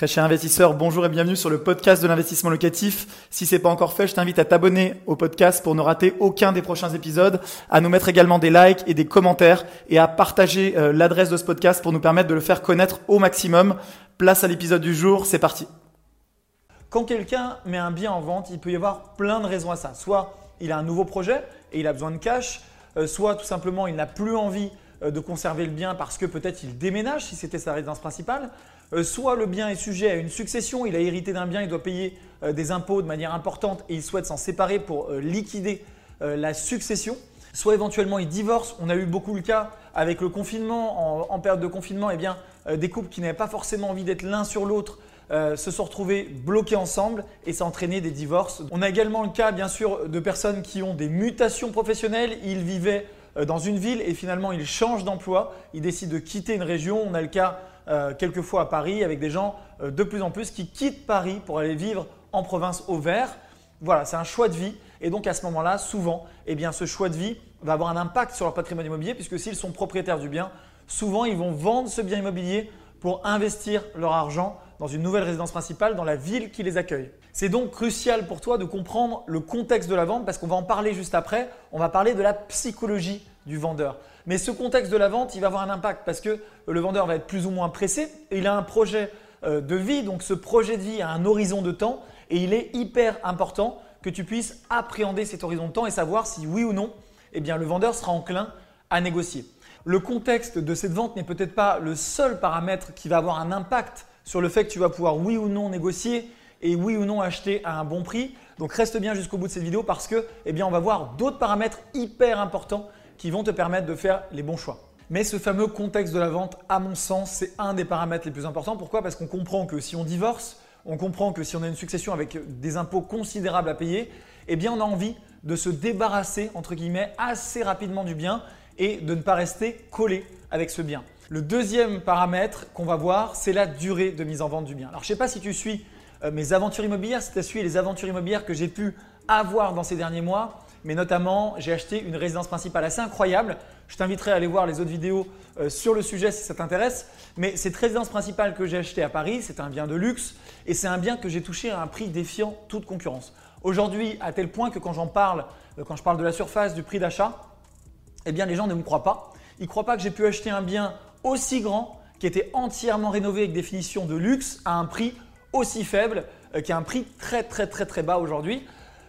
Très cher investisseur, bonjour et bienvenue sur le podcast de l'investissement locatif. Si c'est pas encore fait, je t'invite à t'abonner au podcast pour ne rater aucun des prochains épisodes, à nous mettre également des likes et des commentaires et à partager euh, l'adresse de ce podcast pour nous permettre de le faire connaître au maximum. Place à l'épisode du jour, c'est parti. Quand quelqu'un met un bien en vente, il peut y avoir plein de raisons à ça. Soit il a un nouveau projet et il a besoin de cash, euh, soit tout simplement il n'a plus envie euh, de conserver le bien parce que peut-être il déménage si c'était sa résidence principale, soit le bien est sujet à une succession, il a hérité d'un bien, il doit payer euh, des impôts de manière importante et il souhaite s'en séparer pour liquider la succession, soit éventuellement il divorce. On a eu beaucoup le cas avec le confinement. En, période de confinement, eh bien, des couples qui n'avaient pas forcément envie d'être l'un sur l'autre se sont retrouvés bloqués ensemble et ça a entraîné des divorces. On a également le cas, bien sûr, de personnes qui ont des mutations professionnelles. Ils vivaient euh, dans une ville et finalement il change d'emploi, il décide de quitter une région. On a le cas euh, quelquefois à Paris avec des gens euh, de plus en plus qui quittent Paris pour aller vivre en province au vert. Voilà, c'est un choix de vie et donc à ce moment-là, souvent, eh bien, ce choix de vie va avoir un impact sur leur patrimoine immobilier puisque s'ils sont propriétaires du bien, souvent ils vont vendre ce bien immobilier pour investir leur argent dans une nouvelle résidence principale dans la ville qui les accueille. C'est donc crucial pour toi de comprendre le contexte de la vente parce qu'on va en parler juste après. On va parler de la psychologie du vendeur. Mais ce contexte de la vente, il va avoir un impact parce que le vendeur va être plus ou moins pressé et il a un projet euh, de vie. Donc ce projet de vie a un horizon de temps et il est hyper important que tu puisses appréhender cet horizon de temps et savoir si oui ou non, eh bien, le vendeur sera enclin à négocier. Le contexte de cette vente n'est peut-être pas le seul paramètre qui va avoir un impact sur le fait que tu vas pouvoir oui ou non négocier et oui ou non acheter à un bon prix. Donc reste bien jusqu'au bout de cette vidéo parce que eh bien, on va voir d'autres paramètres hyper importants qui vont te permettre de faire les bons choix. Mais ce fameux contexte de la vente, à mon sens, c'est un des paramètres les plus importants. Pourquoi? Parce qu'on comprend que si on divorce, on comprend que si on a une succession avec des impôts considérables à payer, eh bien on a envie de se débarrasser entre guillemets assez rapidement du bien et de ne pas rester collé avec ce bien. Le deuxième paramètre qu'on va voir, c'est la durée de mise en vente du bien. Alors je ne sais pas si tu suis euh, mes aventures immobilières, si tu as suivi les aventures immobilières que j'ai pu avoir dans ces derniers mois, mais notamment j'ai acheté une résidence principale assez incroyable. Je t'inviterai à aller voir les autres vidéos euh, sur le sujet si ça t'intéresse. Mais cette résidence principale que j'ai achetée à Paris, c'est un bien de luxe et c'est un bien que j'ai touché à un prix défiant toute concurrence. Aujourd'hui, à tel point que quand j'en parle, euh, quand je parle de la surface, du prix d'achat, eh bien les gens ne me croient pas. Ils ne croient pas que j'ai pu acheter un bien aussi grand qui était entièrement rénové avec des finitions de luxe à un prix aussi faible, euh, qui a un prix très très très très bas aujourd'hui.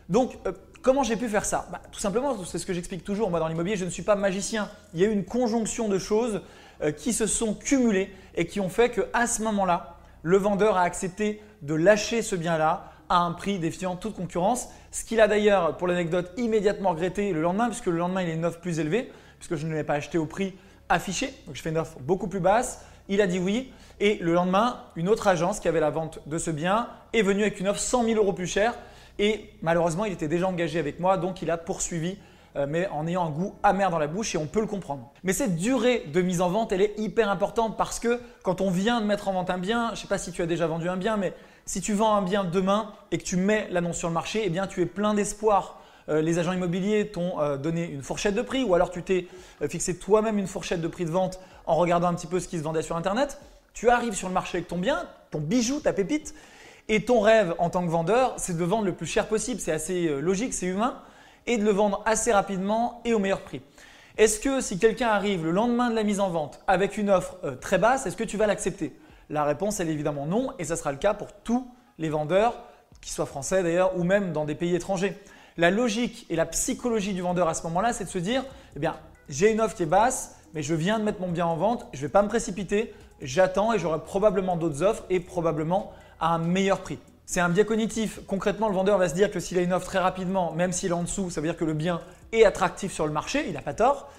Donc Comment j'ai pu faire ça bah, Tout simplement, c'est ce que j'explique toujours. Moi, dans l'immobilier, je ne suis pas magicien. Il y a eu une conjonction de choses euh, qui se sont cumulées et qui ont fait qu'à ce moment-là, le vendeur a accepté de lâcher ce bien-là à un prix défiant toute concurrence. Ce qu'il a d'ailleurs, pour l'anecdote, immédiatement regretté le lendemain, puisque le lendemain, il est une offre plus élevée, puisque je ne l'ai pas acheté au prix affiché. Donc, je fais une offre beaucoup plus basse. Il a dit oui. Et le lendemain, une autre agence qui avait la vente de ce bien est venue avec une offre 100 000 euros plus chère et malheureusement, il était déjà engagé avec moi, donc il a poursuivi, euh, mais en ayant un goût amer dans la bouche et on peut le comprendre. Mais cette durée de mise en vente, elle est hyper importante parce que quand on vient de mettre en vente un bien, je ne sais pas si tu as déjà vendu un bien, mais si tu vends un bien demain et que tu mets l'annonce sur le marché, eh bien tu es plein d'espoir. Euh, les agents immobiliers t'ont euh, donné une fourchette de prix ou alors tu t'es fixé toi-même une fourchette de prix de vente en regardant un petit peu ce qui se vendait sur Internet. Tu arrives sur le marché avec ton bien, ton bijou, ta pépite, et ton rêve en tant que vendeur, c'est de vendre le plus cher possible. C'est assez euh, logique, c'est humain. Et de le vendre assez rapidement et au meilleur prix. Est-ce que si quelqu'un arrive le lendemain de la mise en vente avec une offre euh, très basse, est-ce que tu vas l'accepter? La réponse, elle est évidemment non. Et ça sera le cas pour tous les vendeurs, qu'ils soient français d'ailleurs, ou même dans des pays étrangers. La logique et la psychologie du vendeur à ce moment-là, c'est de se dire, eh bien, j'ai une offre qui est basse, mais je viens de mettre mon bien en vente, je ne vais pas me précipiter, j'attends et j'aurai probablement d'autres offres et probablement un meilleur prix. C'est un biais cognitif. Concrètement, le vendeur va se dire que s'il a une offre très rapidement, même s'il est en dessous, ça veut dire que le bien est attractif sur le marché, il n'a pas tort.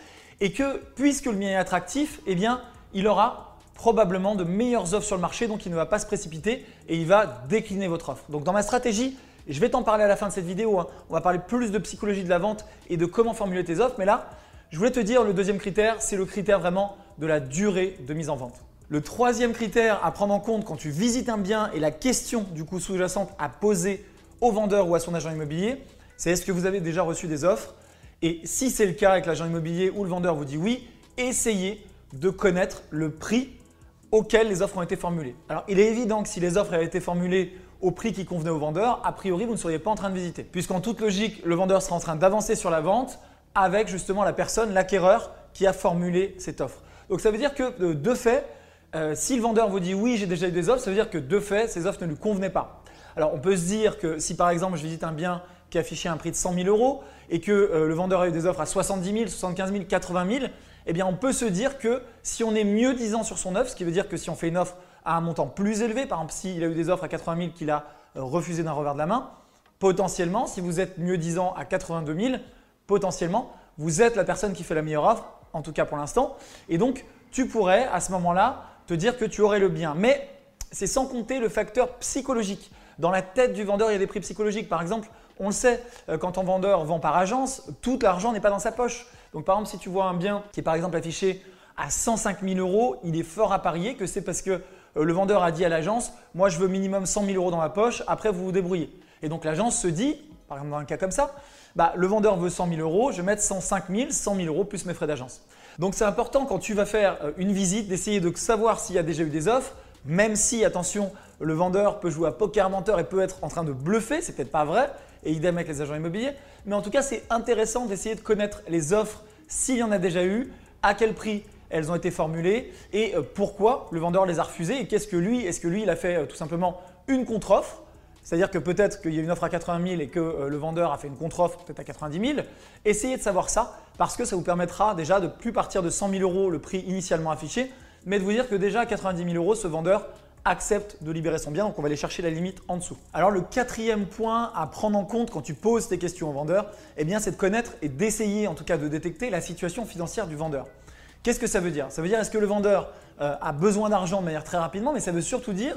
Et que puisque le bien est attractif, eh bien, il aura probablement de meilleures offres sur le marché, donc il ne va pas se précipiter et il va décliner votre offre. Donc dans ma stratégie, je vais t'en parler à la fin de cette vidéo, hein, on va parler plus de psychologie de la vente et de comment formuler tes offres, mais là, je voulais te dire le deuxième critère, c'est le critère vraiment de la durée de mise en vente. Le troisième critère à prendre en compte quand tu visites un bien et la question du coup sous-jacente à poser au vendeur ou à son agent immobilier, c'est est-ce que vous avez déjà reçu des offres? Et si c'est le cas avec l'agent immobilier ou le vendeur vous dit oui, essayez de connaître le prix auquel les offres ont été formulées. Alors il est évident que si les offres avaient été formulées au prix qui convenait au vendeur, a priori vous ne seriez pas en train de visiter. Puisqu'en toute logique, le vendeur sera en train d'avancer sur la vente avec justement la personne, l'acquéreur, qui a formulé cette offre. Donc ça veut dire que de fait, euh, si le vendeur vous dit oui, j'ai déjà eu des offres, ça veut dire que de fait, ces offres ne lui convenaient pas. Alors on peut se dire que si par exemple je visite un bien qui affichait un prix de 100 000 euros et que euh, le vendeur a eu des offres à 70 000, 75 000, 80 000, eh bien on peut se dire que si on est mieux disant sur son offre, ce qui veut dire que si on fait une offre à un montant plus élevé, par exemple s'il a eu des offres à 80 000 qu'il a euh, refusé d'un revers de la main, potentiellement, si vous êtes mieux disant à 82 000, potentiellement, vous êtes la personne qui fait la meilleure offre, en tout cas pour l'instant. Et donc, tu pourrais à ce moment-là te dire que tu aurais le bien. Mais c'est sans compter le facteur psychologique. Dans la tête du vendeur, il y a des prix psychologiques. Par exemple, on le sait, euh, quand un vendeur vend par agence, tout l'argent n'est pas dans sa poche. Donc par exemple, si tu vois un bien qui est par exemple affiché à 105 000 euros, il est fort à parier que c'est parce que euh, le vendeur a dit à l'agence, moi je veux minimum 100 000 euros dans ma poche, après vous vous débrouillez. Et donc l'agence se dit, par exemple dans un cas comme ça, bah, le vendeur veut 100 000 euros, je vais mettre 105 000, 100 000 euros plus mes frais d'agence. Donc c'est important quand tu vas faire euh, une visite d'essayer de savoir s'il y a déjà eu des offres, même si, attention, le vendeur peut jouer à poker menteur et peut être en train de bluffer, c'est peut-être pas vrai, et idem avec les agents immobiliers. Mais en tout cas, c'est intéressant d'essayer de connaître les offres s'il y en a déjà eu, à quel prix elles ont été formulées et euh, pourquoi le vendeur les a refusées et qu'est-ce que lui, est-ce que lui, il a fait euh, tout simplement une contre-offre c'est-à-dire que peut-être qu'il y a une offre à 80 000 et que euh, le vendeur a fait une contre-offre peut-être à 90 000. Essayez de savoir ça parce que ça vous permettra déjà de plus partir de 100 000 euros le prix initialement affiché, mais de vous dire que déjà à 90 000 euros, ce vendeur accepte de libérer son bien, donc on va aller chercher la limite en dessous. Alors le quatrième point à prendre en compte quand tu poses tes questions au vendeur, eh c'est de connaître et d'essayer en tout cas de détecter la situation financière du vendeur. Qu'est-ce que ça veut dire? Ça veut dire est-ce que le vendeur euh, a besoin d'argent de manière très rapidement, mais ça veut surtout dire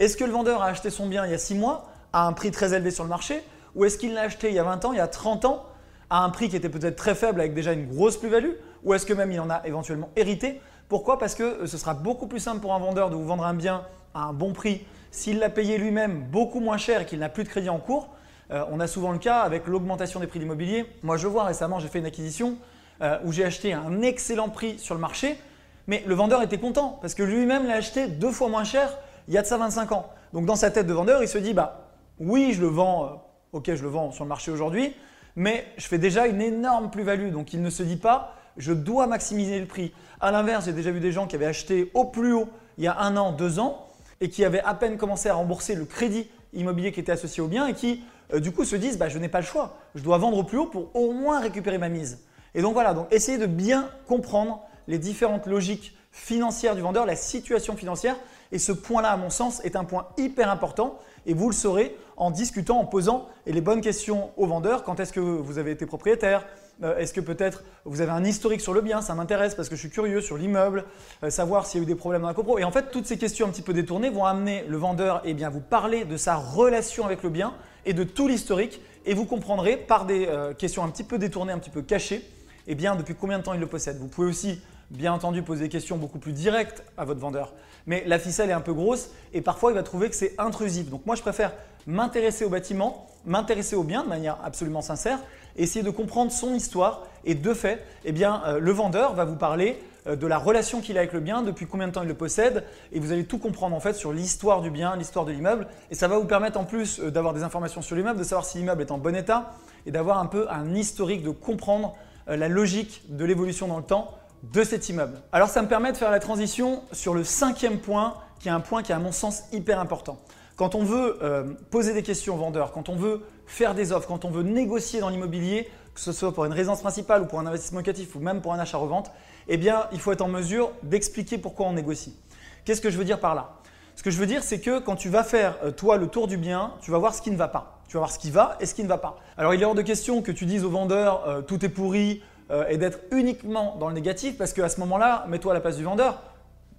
est-ce que le vendeur a acheté son bien il y a 6 mois à un prix très élevé sur le marché ou est-ce qu'il l'a acheté il y a 20 ans, il y a 30 ans à un prix qui était peut-être très faible avec déjà une grosse plus-value ou est-ce que même il en a éventuellement hérité? Pourquoi? Parce que euh, ce sera beaucoup plus simple pour un vendeur de vous vendre un bien à un bon prix s'il l'a payé lui-même beaucoup moins cher et qu'il n'a plus de crédit en cours. Euh, on a souvent le cas avec l'augmentation des prix de l'immobilier. Moi je vois récemment, j'ai fait une acquisition euh, où j'ai acheté un excellent prix sur le marché, mais le vendeur était content parce que lui-même l'a acheté deux fois moins cher il y a de ça 25 ans. Donc dans sa tête de vendeur, il se dit bah oui, je le vends, euh, ok, je le vends sur le marché aujourd'hui, mais je fais déjà une énorme plus-value. Donc il ne se dit pas je dois maximiser le prix. À l'inverse, j'ai déjà vu des gens qui avaient acheté au plus haut il y a un an, deux ans, et qui avaient à peine commencé à rembourser le crédit immobilier qui était associé au bien et qui euh, du coup se disent bah, je n'ai pas le choix, je dois vendre au plus haut pour au moins récupérer ma mise. Et donc voilà, donc essayez de bien comprendre les différentes logiques financières du vendeur, la situation financière. Et ce point-là, à mon sens, est un point hyper important. Et vous le saurez en discutant, en posant les bonnes questions au vendeur. Quand est-ce que vous avez été propriétaire? Euh, Est-ce que peut-être vous avez un historique sur le bien? Ça m'intéresse parce que je suis curieux sur l'immeuble, euh, savoir s'il y a eu des problèmes dans la copro. Et en fait, toutes ces questions un petit peu détournées vont amener le vendeur eh bien, vous parler de sa relation avec le bien et de tout l'historique. Et vous comprendrez par des euh, questions un petit peu détournées, un petit peu cachées, eh bien, depuis combien de temps il le possède. Vous pouvez aussi bien entendu poser des questions beaucoup plus directes à votre vendeur. Mais la ficelle est un peu grosse et parfois il va trouver que c'est intrusif. Donc moi je préfère m'intéresser au bâtiment, m'intéresser au bien de manière absolument sincère, essayer de comprendre son histoire et de fait, eh euh, le vendeur va vous parler euh, de la relation qu'il a avec le bien, depuis combien de temps il le possède, et vous allez tout comprendre en fait sur l'histoire du bien, l'histoire de l'immeuble, et ça va vous permettre en plus euh, d'avoir des informations sur l'immeuble, de savoir si l'immeuble est en bon état, et d'avoir un peu un historique, de comprendre la logique de l'évolution dans le temps de cet immeuble. Alors ça me permet de faire la transition sur le cinquième point, qui est un point qui est à mon sens hyper important. Quand on veut euh, poser des questions aux vendeurs, quand on veut faire des offres, quand on veut négocier dans l'immobilier, que ce soit pour une résidence principale ou pour un investissement locatif ou même pour un achat-revente, eh bien il faut être en mesure d'expliquer pourquoi on négocie. Qu'est-ce que je veux dire par là? Ce que je veux dire, c'est que quand tu vas faire euh, toi le tour du bien, tu vas voir ce qui ne va pas. Tu vas voir ce qui va et ce qui ne va pas. Alors il est hors de question que tu dises au vendeur euh, tout est pourri, euh, et d'être uniquement dans le négatif parce qu'à ce moment-là, mets-toi à la place du vendeur.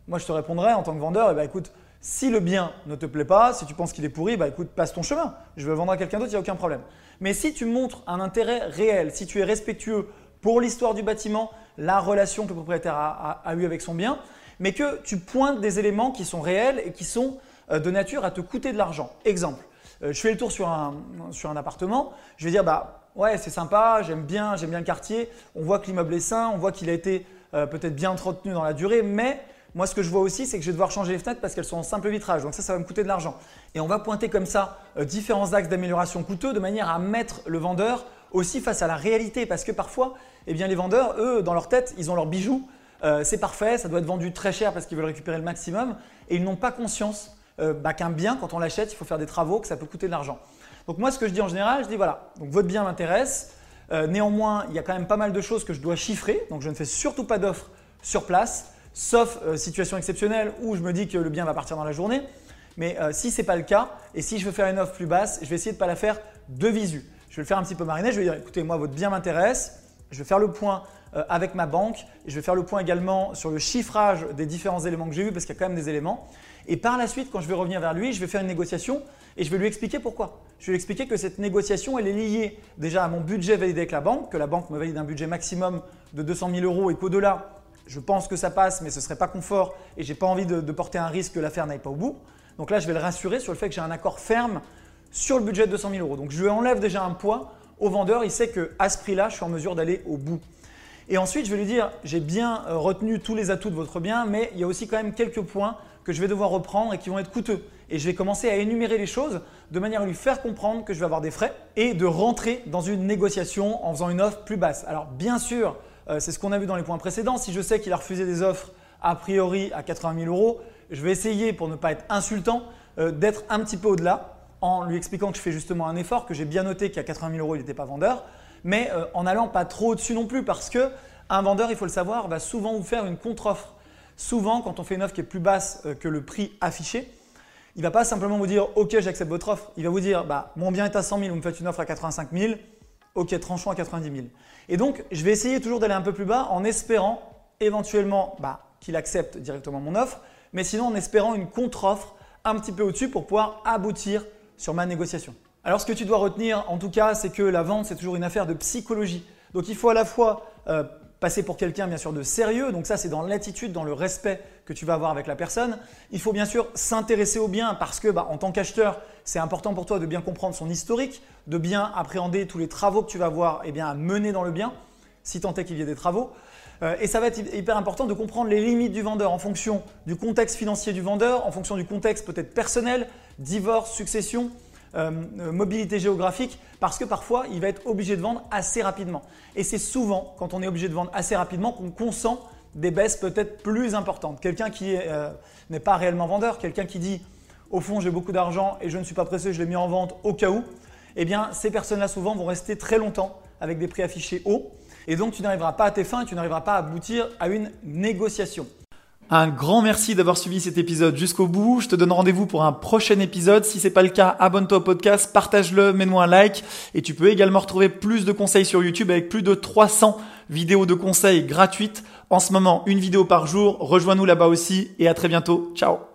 Moi, je te répondrais en tant que vendeur, eh ben, écoute, si le bien ne te plaît pas, si tu penses qu'il est pourri, bah écoute, passe ton chemin. Je vais vendre à quelqu'un d'autre, il n'y a aucun problème. Mais si tu montres un intérêt réel, si tu es respectueux pour l'histoire du bâtiment, la relation que le propriétaire a, a, eu avec son bien, mais que tu pointes des éléments qui sont réels et qui sont euh, de nature à te coûter de l'argent. Exemple, euh, je fais le tour sur un, sur un appartement, je vais dire, bah, ouais, c'est sympa, j'aime bien, j'aime bien le quartier. On voit que l'immeuble est sain, on voit qu'il a été euh, peut-être bien entretenu dans la durée, mais moi ce que je vois aussi, c'est que je vais devoir changer les fenêtres parce qu'elles sont en simple vitrage. Donc ça, ça va me coûter de l'argent. Et on va pointer comme ça euh, différents axes d'amélioration coûteux de manière à mettre le vendeur aussi face à la réalité. Parce que parfois, eh bien, les vendeurs, eux, dans leur tête, ils ont leurs bijoux. Euh, c'est parfait, ça doit être vendu très cher parce qu'ils veulent récupérer le maximum. Et ils n'ont pas conscience bah, qu'un bien, quand on l'achète, il faut faire des travaux, que ça peut coûter de l'argent. Donc moi, ce que je dis en général, je dis voilà, donc votre bien m'intéresse. néanmoins, il y a quand même pas mal de choses que je dois chiffrer. Donc je ne fais surtout pas d'offres sur place sauf euh, situation exceptionnelle où je me dis que le bien va partir dans la journée. Mais euh, si ce n'est pas le cas, et si je veux faire une offre plus basse, je vais essayer de ne pas la faire de visu. Je vais le faire un petit peu mariner, je vais dire écoutez, moi, votre bien m'intéresse, je vais faire le point euh, avec ma banque, je vais faire le point également sur le chiffrage des différents éléments que j'ai vus, parce qu'il y a quand même des éléments. Et par la suite, quand je vais revenir vers lui, je vais faire une négociation et je vais lui expliquer pourquoi. Je vais lui expliquer que cette négociation, elle est liée déjà à mon budget validé avec la banque, que la banque me valide un budget maximum de 200 000 euros et qu'au-delà, je pense que ça passe, mais ce ne serait pas confort et j'ai pas envie de, porter un risque que l'affaire n'aille pas au bout. Donc là, je vais le rassurer sur le fait que j'ai un accord ferme sur le budget de 200 000 euros. Donc je lui enlève déjà un poids au vendeur. Il sait qu'à ce prix-là, je suis en mesure d'aller au bout. Et ensuite, je vais lui dire j'ai bien euh, retenu tous les atouts de votre bien, mais il y a aussi quand même quelques points que je vais devoir reprendre et qui vont être coûteux. Et je vais commencer à énumérer les choses de manière à lui faire comprendre que je vais avoir des frais et de rentrer dans une négociation en faisant une offre plus basse. Alors bien sûr, euh, c'est ce qu'on a vu dans les points précédents. Si je sais qu'il a refusé des offres a priori à 80 000 euros, je vais essayer, pour ne pas être insultant, euh, d'être un petit peu au-delà en lui expliquant que je fais justement un effort, que j'ai bien noté qu'à 80 000 euros, il n'était pas vendeur, mais euh, en allant pas trop au-dessus non plus parce que un vendeur, il faut le savoir, va souvent vous faire une contre-offre. Souvent, quand on fait une offre qui est plus basse que le prix affiché, il ne va pas simplement vous dire OK, j'accepte votre offre. Il va vous dire bah, mon bien est à 100 000, vous me faites une offre à 85 000, OK, tranchons à 90 000. Et donc, je vais essayer toujours d'aller un peu plus bas en espérant éventuellement bah, qu'il accepte directement mon offre, mais sinon en espérant une contre-offre un petit peu au-dessus pour pouvoir aboutir sur ma négociation. Alors ce que tu dois retenir en tout cas, c'est que la vente, c'est toujours une affaire de psychologie. Donc il faut à la fois euh, passer pour quelqu'un bien sûr de sérieux, donc ça c'est dans l'attitude, dans le respect que tu vas avoir avec la personne. Il faut bien sûr s'intéresser au bien parce que bah, en tant qu'acheteur, c'est important pour toi de bien comprendre son historique, de bien appréhender tous les travaux que tu vas avoir eh bien, à mener dans le bien, si tant est qu'il y ait des travaux. Euh, et ça va être hyper important de comprendre les limites du vendeur en fonction du contexte financier du vendeur, en fonction du contexte peut-être personnel, divorce, succession, euh, euh, mobilité géographique, parce que parfois il va être obligé de vendre assez rapidement. Et c'est souvent quand on est obligé de vendre assez rapidement qu'on consent des baisses peut-être plus importantes. Quelqu'un qui euh, n'est pas réellement vendeur, quelqu'un qui dit au fond j'ai beaucoup d'argent et je ne suis pas pressé, je l'ai mis en vente au cas où, eh bien ces personnes-là souvent vont rester très longtemps avec des prix affichés hauts et donc tu n'arriveras pas à tes fins et tu n'arriveras pas à aboutir à une négociation. Un grand merci d'avoir suivi cet épisode jusqu'au bout. Je te donne rendez-vous pour un prochain épisode. Si c'est pas le cas, abonne-toi au podcast, partage-le, mets-moi un like. Et tu peux également retrouver plus de conseils sur YouTube avec plus de 300 vidéos de conseils gratuites. En ce moment, une vidéo par jour. Rejoins-nous là-bas aussi et à très bientôt. Ciao